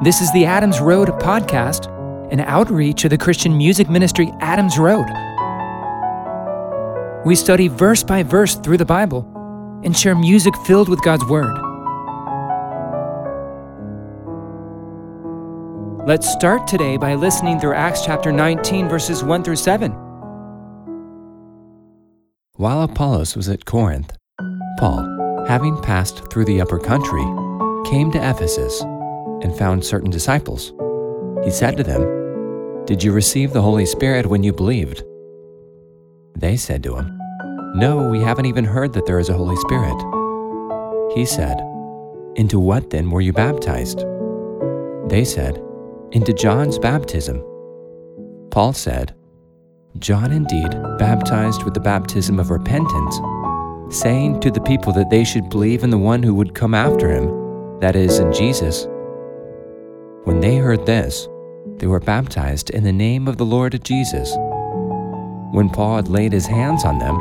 This is the Adams Road podcast, an outreach of the Christian music ministry Adams Road. We study verse by verse through the Bible and share music filled with God's Word. Let's start today by listening through Acts chapter 19, verses 1 through 7. While Apollos was at Corinth, Paul, having passed through the upper country, came to Ephesus and found certain disciples. He said to them, Did you receive the Holy Spirit when you believed? They said to him, No, we haven't even heard that there is a Holy Spirit. He said, Into what then were you baptized? They said, Into John's baptism. Paul said, John indeed baptized with the baptism of repentance, saying to the people that they should believe in the one who would come after him, that is, in Jesus. When they heard this, they were baptized in the name of the Lord Jesus. When Paul had laid his hands on them,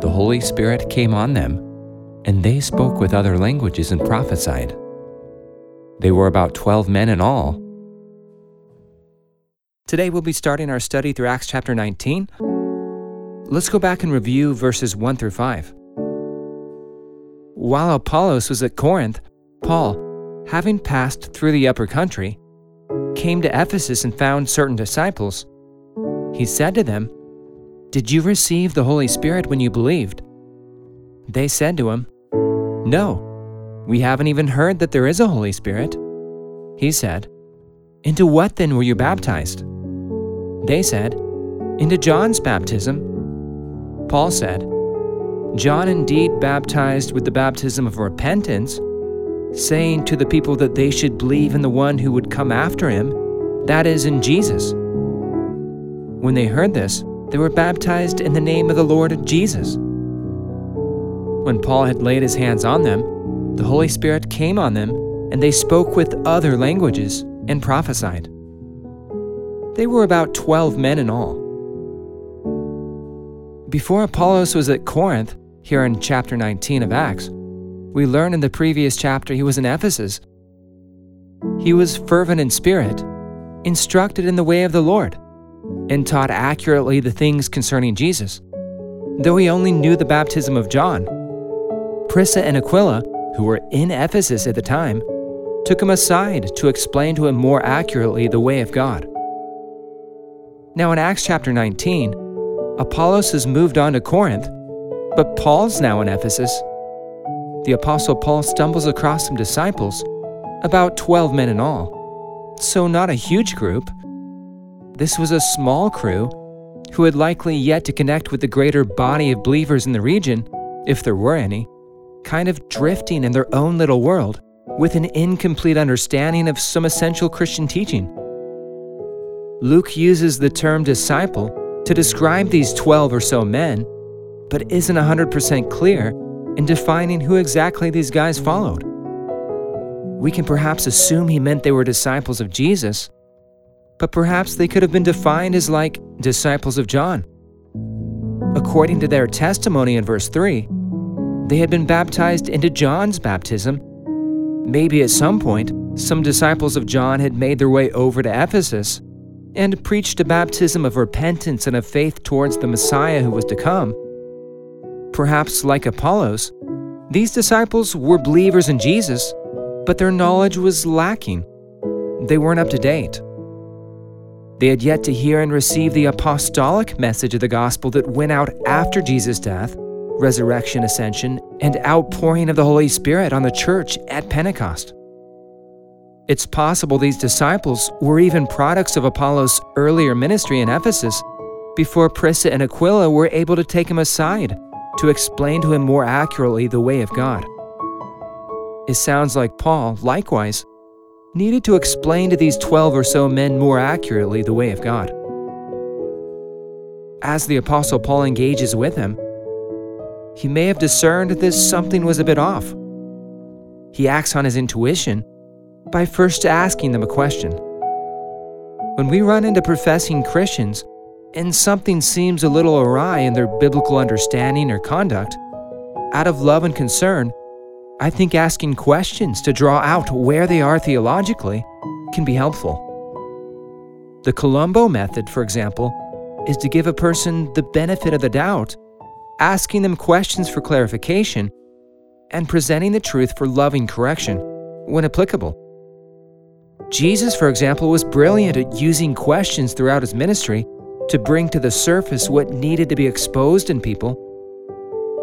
the Holy Spirit came on them, and they spoke with other languages and prophesied. They were about twelve men in all. Today we'll be starting our study through Acts chapter 19. Let's go back and review verses 1 through 5. While Apollos was at Corinth, Paul, having passed through the upper country, came to Ephesus and found certain disciples. He said to them, Did you receive the Holy Spirit when you believed? They said to him, No, we haven't even heard that there is a Holy Spirit. He said, Into what then were you baptized? They said, Into John's baptism. Paul said, John indeed baptized with the baptism of repentance, saying to the people that they should believe in the one who would come after him, that is, in Jesus. When they heard this, they were baptized in the name of the Lord Jesus. When Paul had laid his hands on them, the Holy Spirit came on them, and they spoke with other languages and prophesied. They were about 12 men in all. Before Apollos was at Corinth, here in chapter 19 of Acts, we learn in the previous chapter he was in Ephesus. He was fervent in spirit, instructed in the way of the Lord, and taught accurately the things concerning Jesus. Though he only knew the baptism of John, Prisca and Aquila, who were in Ephesus at the time, took him aside to explain to him more accurately the way of God. Now, in Acts chapter 19, Apollos has moved on to Corinth, but Paul's now in Ephesus. The Apostle Paul stumbles across some disciples, about 12 men in all, so not a huge group. This was a small crew who had likely yet to connect with the greater body of believers in the region, if there were any, kind of drifting in their own little world with an incomplete understanding of some essential Christian teaching. Luke uses the term disciple to describe these 12 or so men, but isn't 100% clear in defining who exactly these guys followed. We can perhaps assume he meant they were disciples of Jesus, but perhaps they could have been defined as like disciples of John. According to their testimony in verse 3, they had been baptized into John's baptism. Maybe at some point, some disciples of John had made their way over to Ephesus and preached a baptism of repentance and of faith towards the Messiah who was to come. Perhaps like Apollos, these disciples were believers in Jesus, but their knowledge was lacking. They weren't up to date. They had yet to hear and receive the apostolic message of the gospel that went out after Jesus' death, resurrection, ascension, and outpouring of the Holy Spirit on the church at Pentecost. It's possible these disciples were even products of Apollos' earlier ministry in Ephesus before Prisca and Aquila were able to take him aside to explain to him more accurately the way of God. It sounds like Paul, likewise, needed to explain to these 12 or so men more accurately the way of God. As the Apostle Paul engages with him, he may have discerned that something was a bit off. He acts on his intuition by first asking them a question. When we run into professing Christians and something seems a little awry in their biblical understanding or conduct, out of love and concern, I think asking questions to draw out where they are theologically can be helpful. The Columbo method, for example, is to give a person the benefit of the doubt, asking them questions for clarification, and presenting the truth for loving correction when applicable. Jesus, for example, was brilliant at using questions throughout his ministry to bring to the surface what needed to be exposed in people.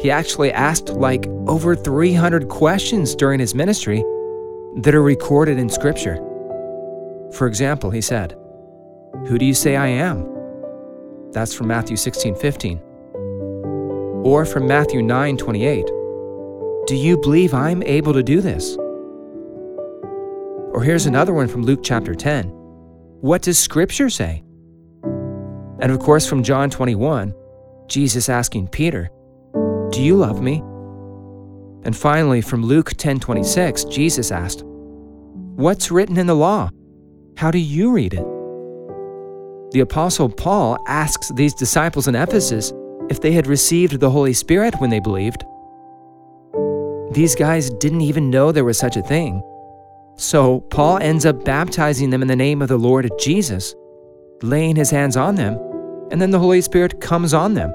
He actually asked like over 300 questions during his ministry that are recorded in Scripture. For example, he said, Who do you say I am? That's from Matthew 16 15. Or from Matthew 9 28. Do you believe I'm able to do this? Or here's another one from Luke chapter 10. What does Scripture say? And of course, from John 21, Jesus asking Peter, Do you love me? And finally, from Luke 10:26, Jesus asked, What's written in the law? How do you read it? The apostle Paul asks these disciples in Ephesus if they had received the Holy Spirit when they believed. These guys didn't even know there was such a thing. So Paul ends up baptizing them in the name of the Lord Jesus, laying his hands on them, and then the Holy Spirit comes on them.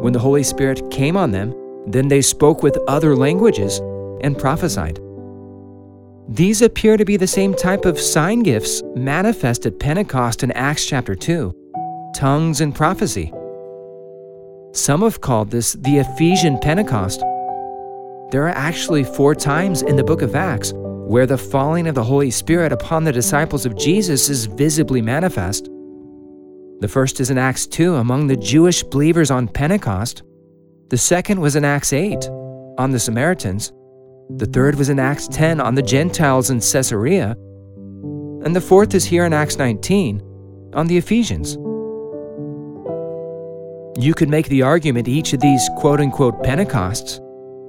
When the Holy Spirit came on them, then they spoke with other languages and prophesied. These appear to be the same type of sign gifts manifest at Pentecost in Acts chapter 2 tongues and prophecy. Some have called this the Ephesian Pentecost. There are actually four times in the book of Acts where the falling of the Holy Spirit upon the disciples of Jesus is visibly manifest. The first is in Acts 2 among the Jewish believers on Pentecost. The second was in Acts 8 on the Samaritans. The third was in Acts 10 on the Gentiles in Caesarea. And the fourth is here in Acts 19 on the Ephesians. You could make the argument each of these quote unquote Pentecosts,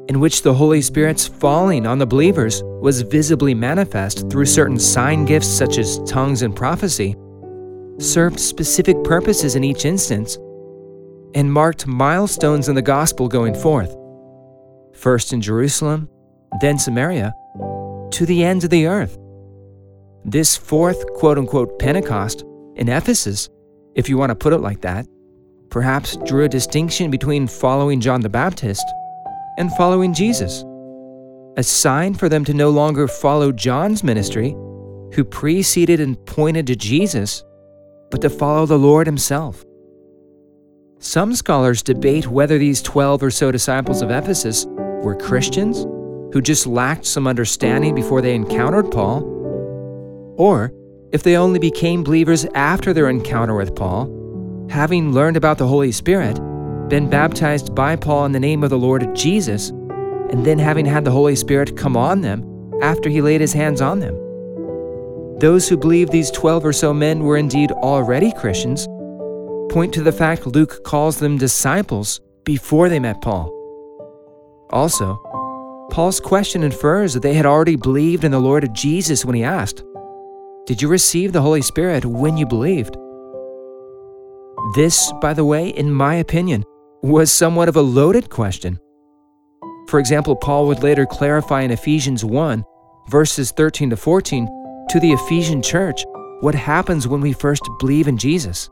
in which the Holy Spirit's falling on the believers was visibly manifest through certain sign gifts such as tongues and prophecy, served specific purposes in each instance, and marked milestones in the gospel going forth. First in Jerusalem, then Samaria, to the ends of the earth. This fourth quote unquote Pentecost in Ephesus, if you want to put it like that, perhaps drew a distinction between following John the Baptist and following Jesus, a sign for them to no longer follow John's ministry, who preceded and pointed to Jesus, but to follow the Lord Himself. Some scholars debate whether these 12 or so disciples of Ephesus were Christians who just lacked some understanding before they encountered Paul, or if they only became believers after their encounter with Paul, having learned about the Holy Spirit, been baptized by Paul in the name of the Lord Jesus, and then having had the Holy Spirit come on them after he laid his hands on them. Those who believe these 12 or so men were indeed already Christians point to the fact Luke calls them disciples before they met Paul. Also, Paul's question infers that they had already believed in the Lord Jesus when he asked, Did you receive the Holy Spirit when you believed? This, by the way, in my opinion, was somewhat of a loaded question. For example, Paul would later clarify in Ephesians 1, verses 13 to 14, to the Ephesian church what happens when we first believe in Jesus.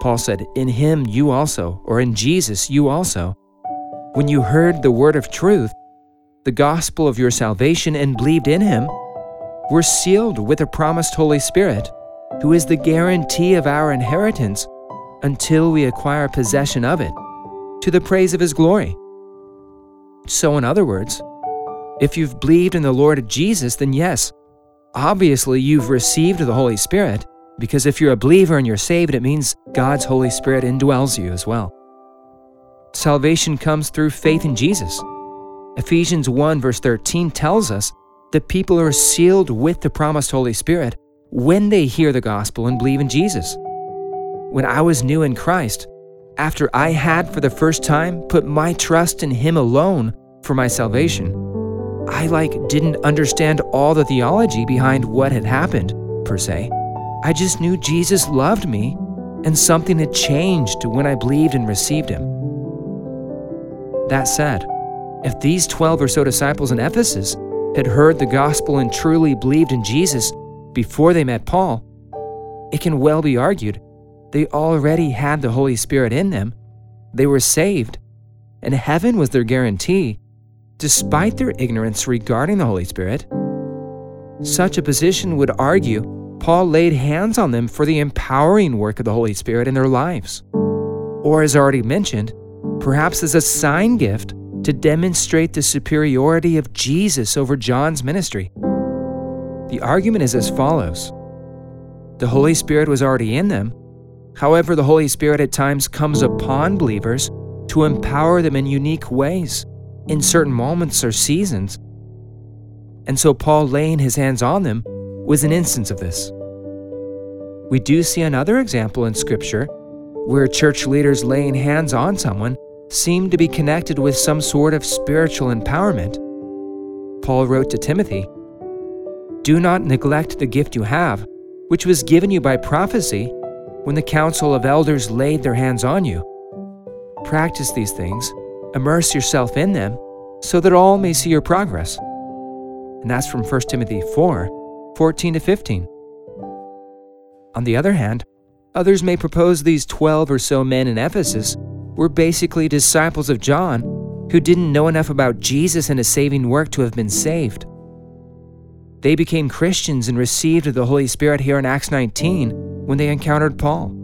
Paul said, In him you also, or in Jesus you also, when you heard the word of truth, the gospel of your salvation, and believed in him, were sealed with the promised Holy Spirit, who is the guarantee of our inheritance until we acquire possession of it, to the praise of his glory. So, in other words, if you've believed in the Lord Jesus, then yes, obviously you've received the Holy Spirit, because if you're a believer and you're saved, it means God's Holy Spirit indwells you as well. Salvation comes through faith in Jesus. Ephesians 1, verse 13 tells us that people are sealed with the promised Holy Spirit when they hear the gospel and believe in Jesus. When I was new in Christ, after I had for the first time put my trust in Him alone for my salvation, I like didn't understand all the theology behind what had happened, per se. I just knew Jesus loved me and something had changed when I believed and received Him. That said, if these 12 or so disciples in Ephesus had heard the gospel and truly believed in Jesus before they met Paul, it can well be argued they already had the Holy Spirit in them. They were saved, and heaven was their guarantee, despite their ignorance regarding the Holy Spirit. Such a position would argue Paul laid hands on them for the empowering work of the Holy Spirit in their lives. Or, as already mentioned, perhaps as a sign gift to demonstrate the superiority of Jesus over John's ministry. The argument is as follows The Holy Spirit was already in them. However, the Holy Spirit at times comes upon believers to empower them in unique ways in certain moments or seasons. And so, Paul laying his hands on them was an instance of this. We do see another example in Scripture where church leaders laying hands on someone seemed to be connected with some sort of spiritual empowerment. Paul wrote to Timothy Do not neglect the gift you have, which was given you by prophecy when the council of elders laid their hands on you. Practice these things, immerse yourself in them, so that all may see your progress. And that's from 1 Timothy 4 14 to 15. On the other hand, others may propose these 12 or so men in Ephesus were basically disciples of John who didn't know enough about Jesus and his saving work to have been saved. They became Christians and received the Holy Spirit here in Acts 19 when they encountered Paul.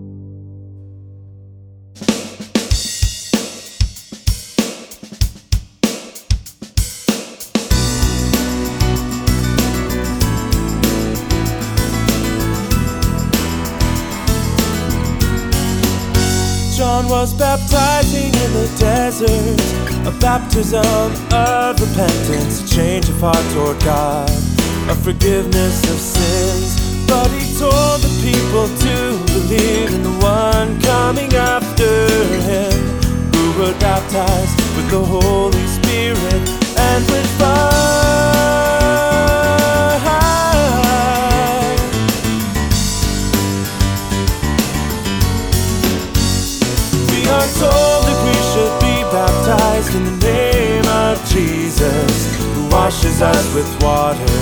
John was baptizing in the desert, a baptism of repentance, a change of heart toward God, a forgiveness of sins. But he told the people to believe in the one coming after him, who would baptize with the Holy Spirit and with fire. Told that we should be baptized in the name of Jesus, who washes us with water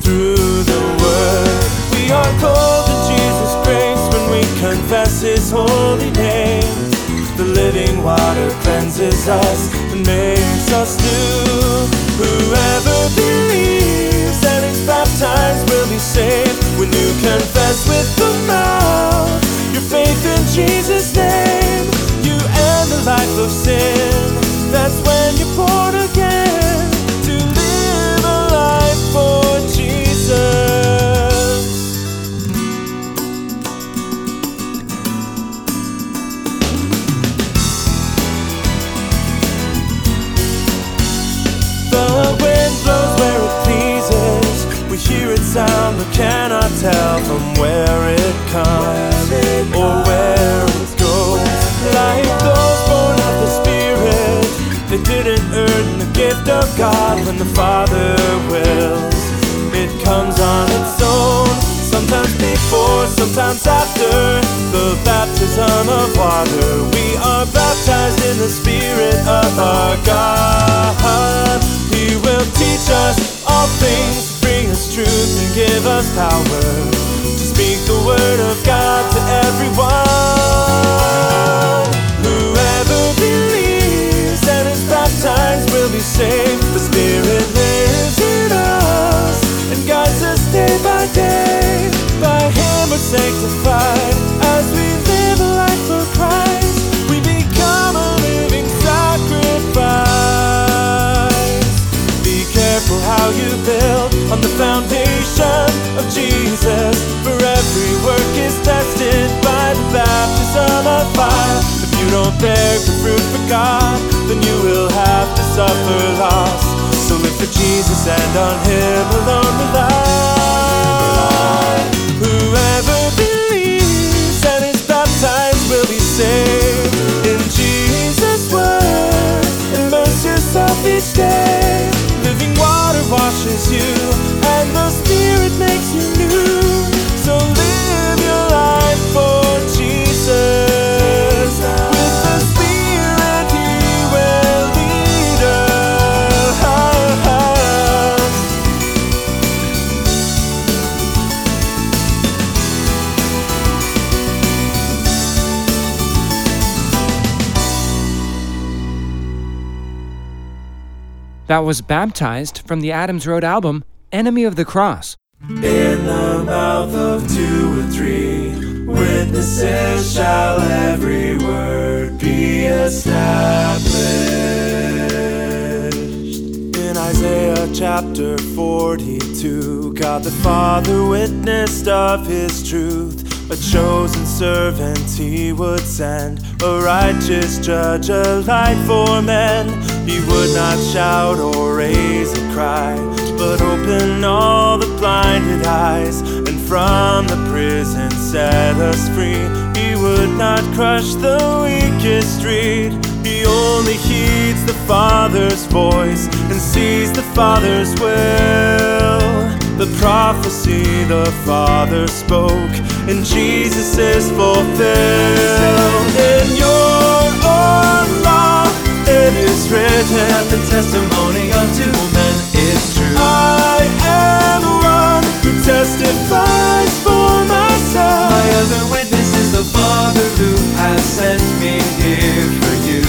through the Word. We are called to Jesus' grace when we confess His holy name. The living water cleanses us and makes us new. Whoever believes and is baptized will be saved when you confess with the mouth your faith in Jesus' name life of sin. That's when you're born again to live a life for Jesus. The wind blows where it pleases. We hear it sound but cannot tell from where it comes or where gift of God when the Father wills. It comes on its own, sometimes before, sometimes after the baptism of water. We are baptized in the Spirit of our God. He will teach us all things, bring us truth, and give us power to speak the word of God to everyone. Be saved. The Spirit lives in us and guides us day by day. By Him we're sanctified as we live a life for Christ. We become a living sacrifice. Be careful how you build on the foundation of Jesus. For every work is tested by the baptism of fire. If you don't bear good fruit for God, then you will have to suffer loss. So live for Jesus and on Him alone rely. That was baptized from the Adams Road album Enemy of the Cross. In the mouth of two or three witnesses shall every word be established. In Isaiah chapter 42, God the Father witnessed of his truth. A chosen servant he would send, a righteous judge, a light for men. He would not shout or raise a cry, but open all the blinded eyes, and from the prison set us free. He would not crush the weakest reed. He only heeds the Father's voice and sees the Father's will. The prophecy the Father spoke, and Jesus is fulfilled. In your own law, it is written, the testimony two men is true. I am one who testifies for myself. My other witness is the Father who has sent me here for you.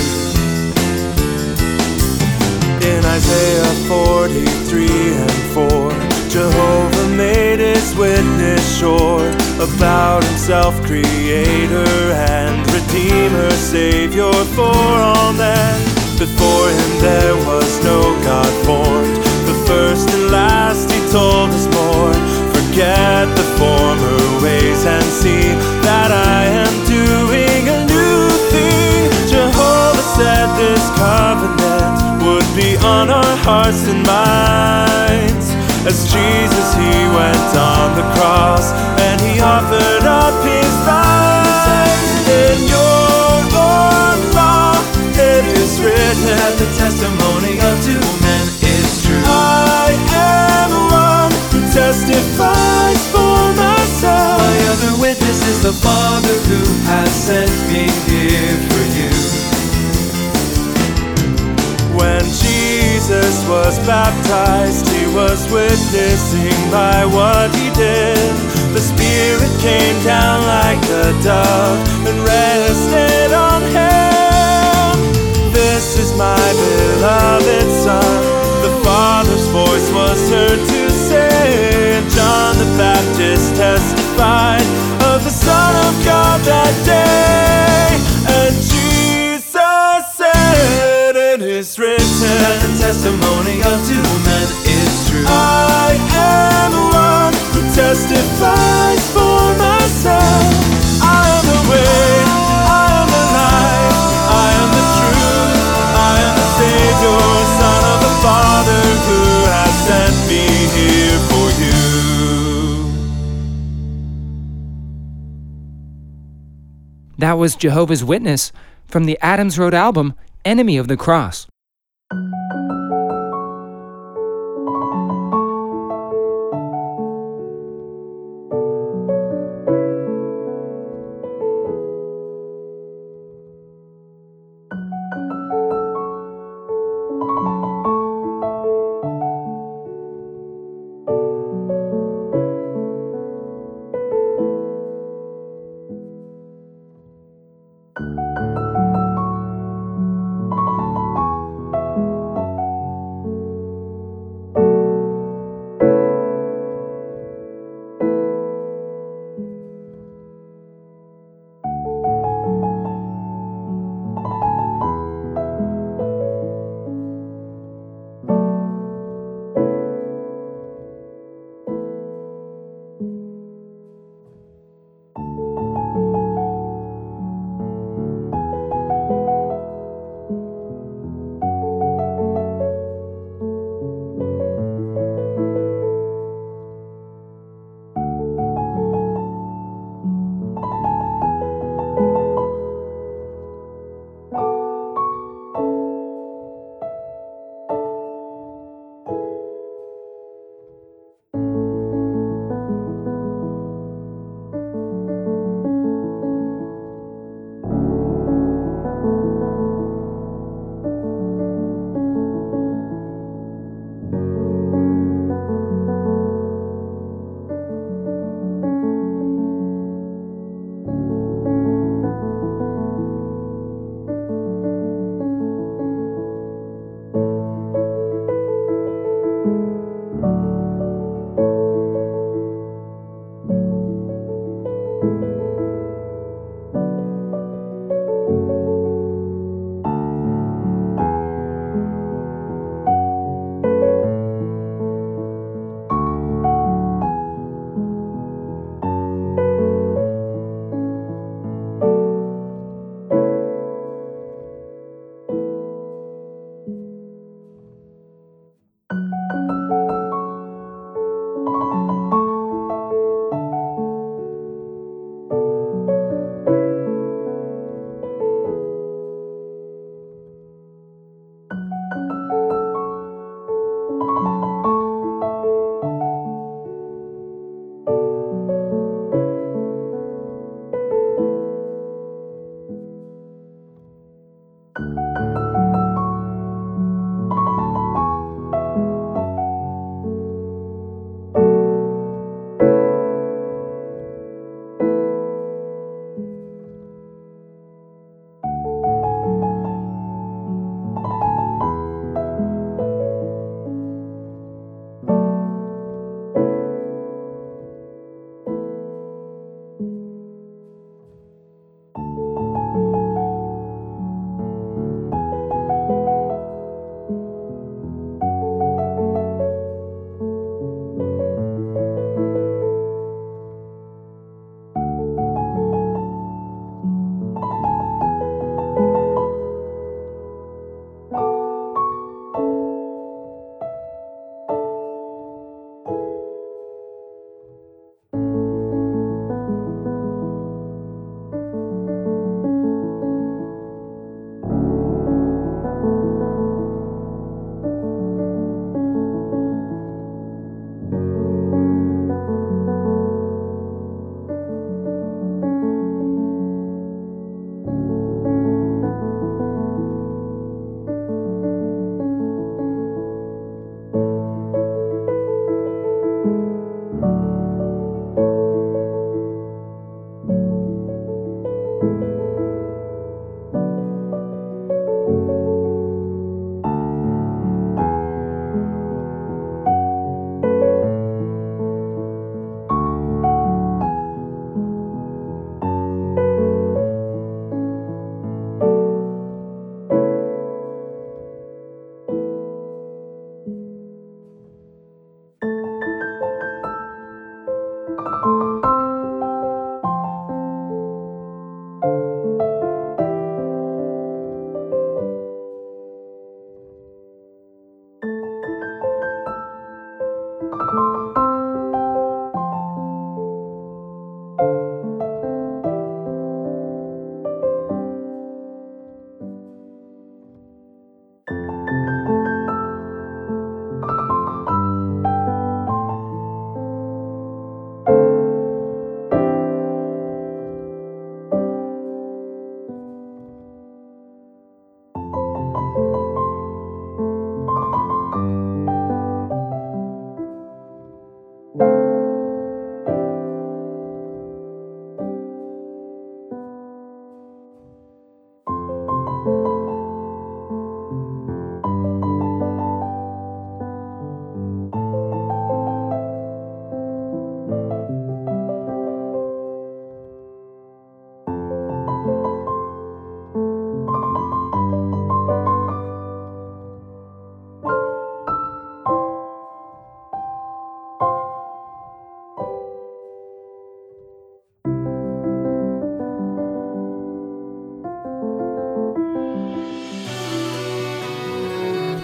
In Isaiah 43 and 4, Jehovah made his witness sure about himself, creator and redeemer, savior for all men. Before him there was no God formed. The first and last he told us more. Forget the former ways and see that I am doing a new thing. Jehovah said this covenant would be on our hearts and minds. As Jesus he went on the cross and he offered up his witnessing by what he did. The Spirit came down like a dove and rested on him. This is my beloved Son. The Father's voice was heard to say, John the Baptist testified of the Son of God that day. And Jesus said, It is written. The testimony of two That was Jehovah's Witness from the Adams Road album Enemy of the Cross. you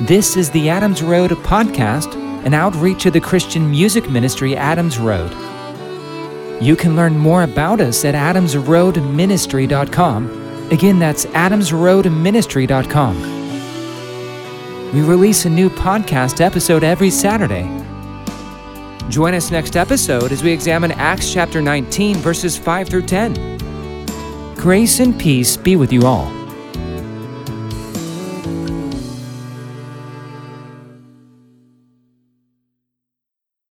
This is the Adams Road podcast, an outreach of the Christian music ministry Adams Road. You can learn more about us at adamsroadministry.com. Again, that's adamsroadministry.com. We release a new podcast episode every Saturday. Join us next episode as we examine Acts chapter 19, verses 5 through 10. Grace and peace be with you all.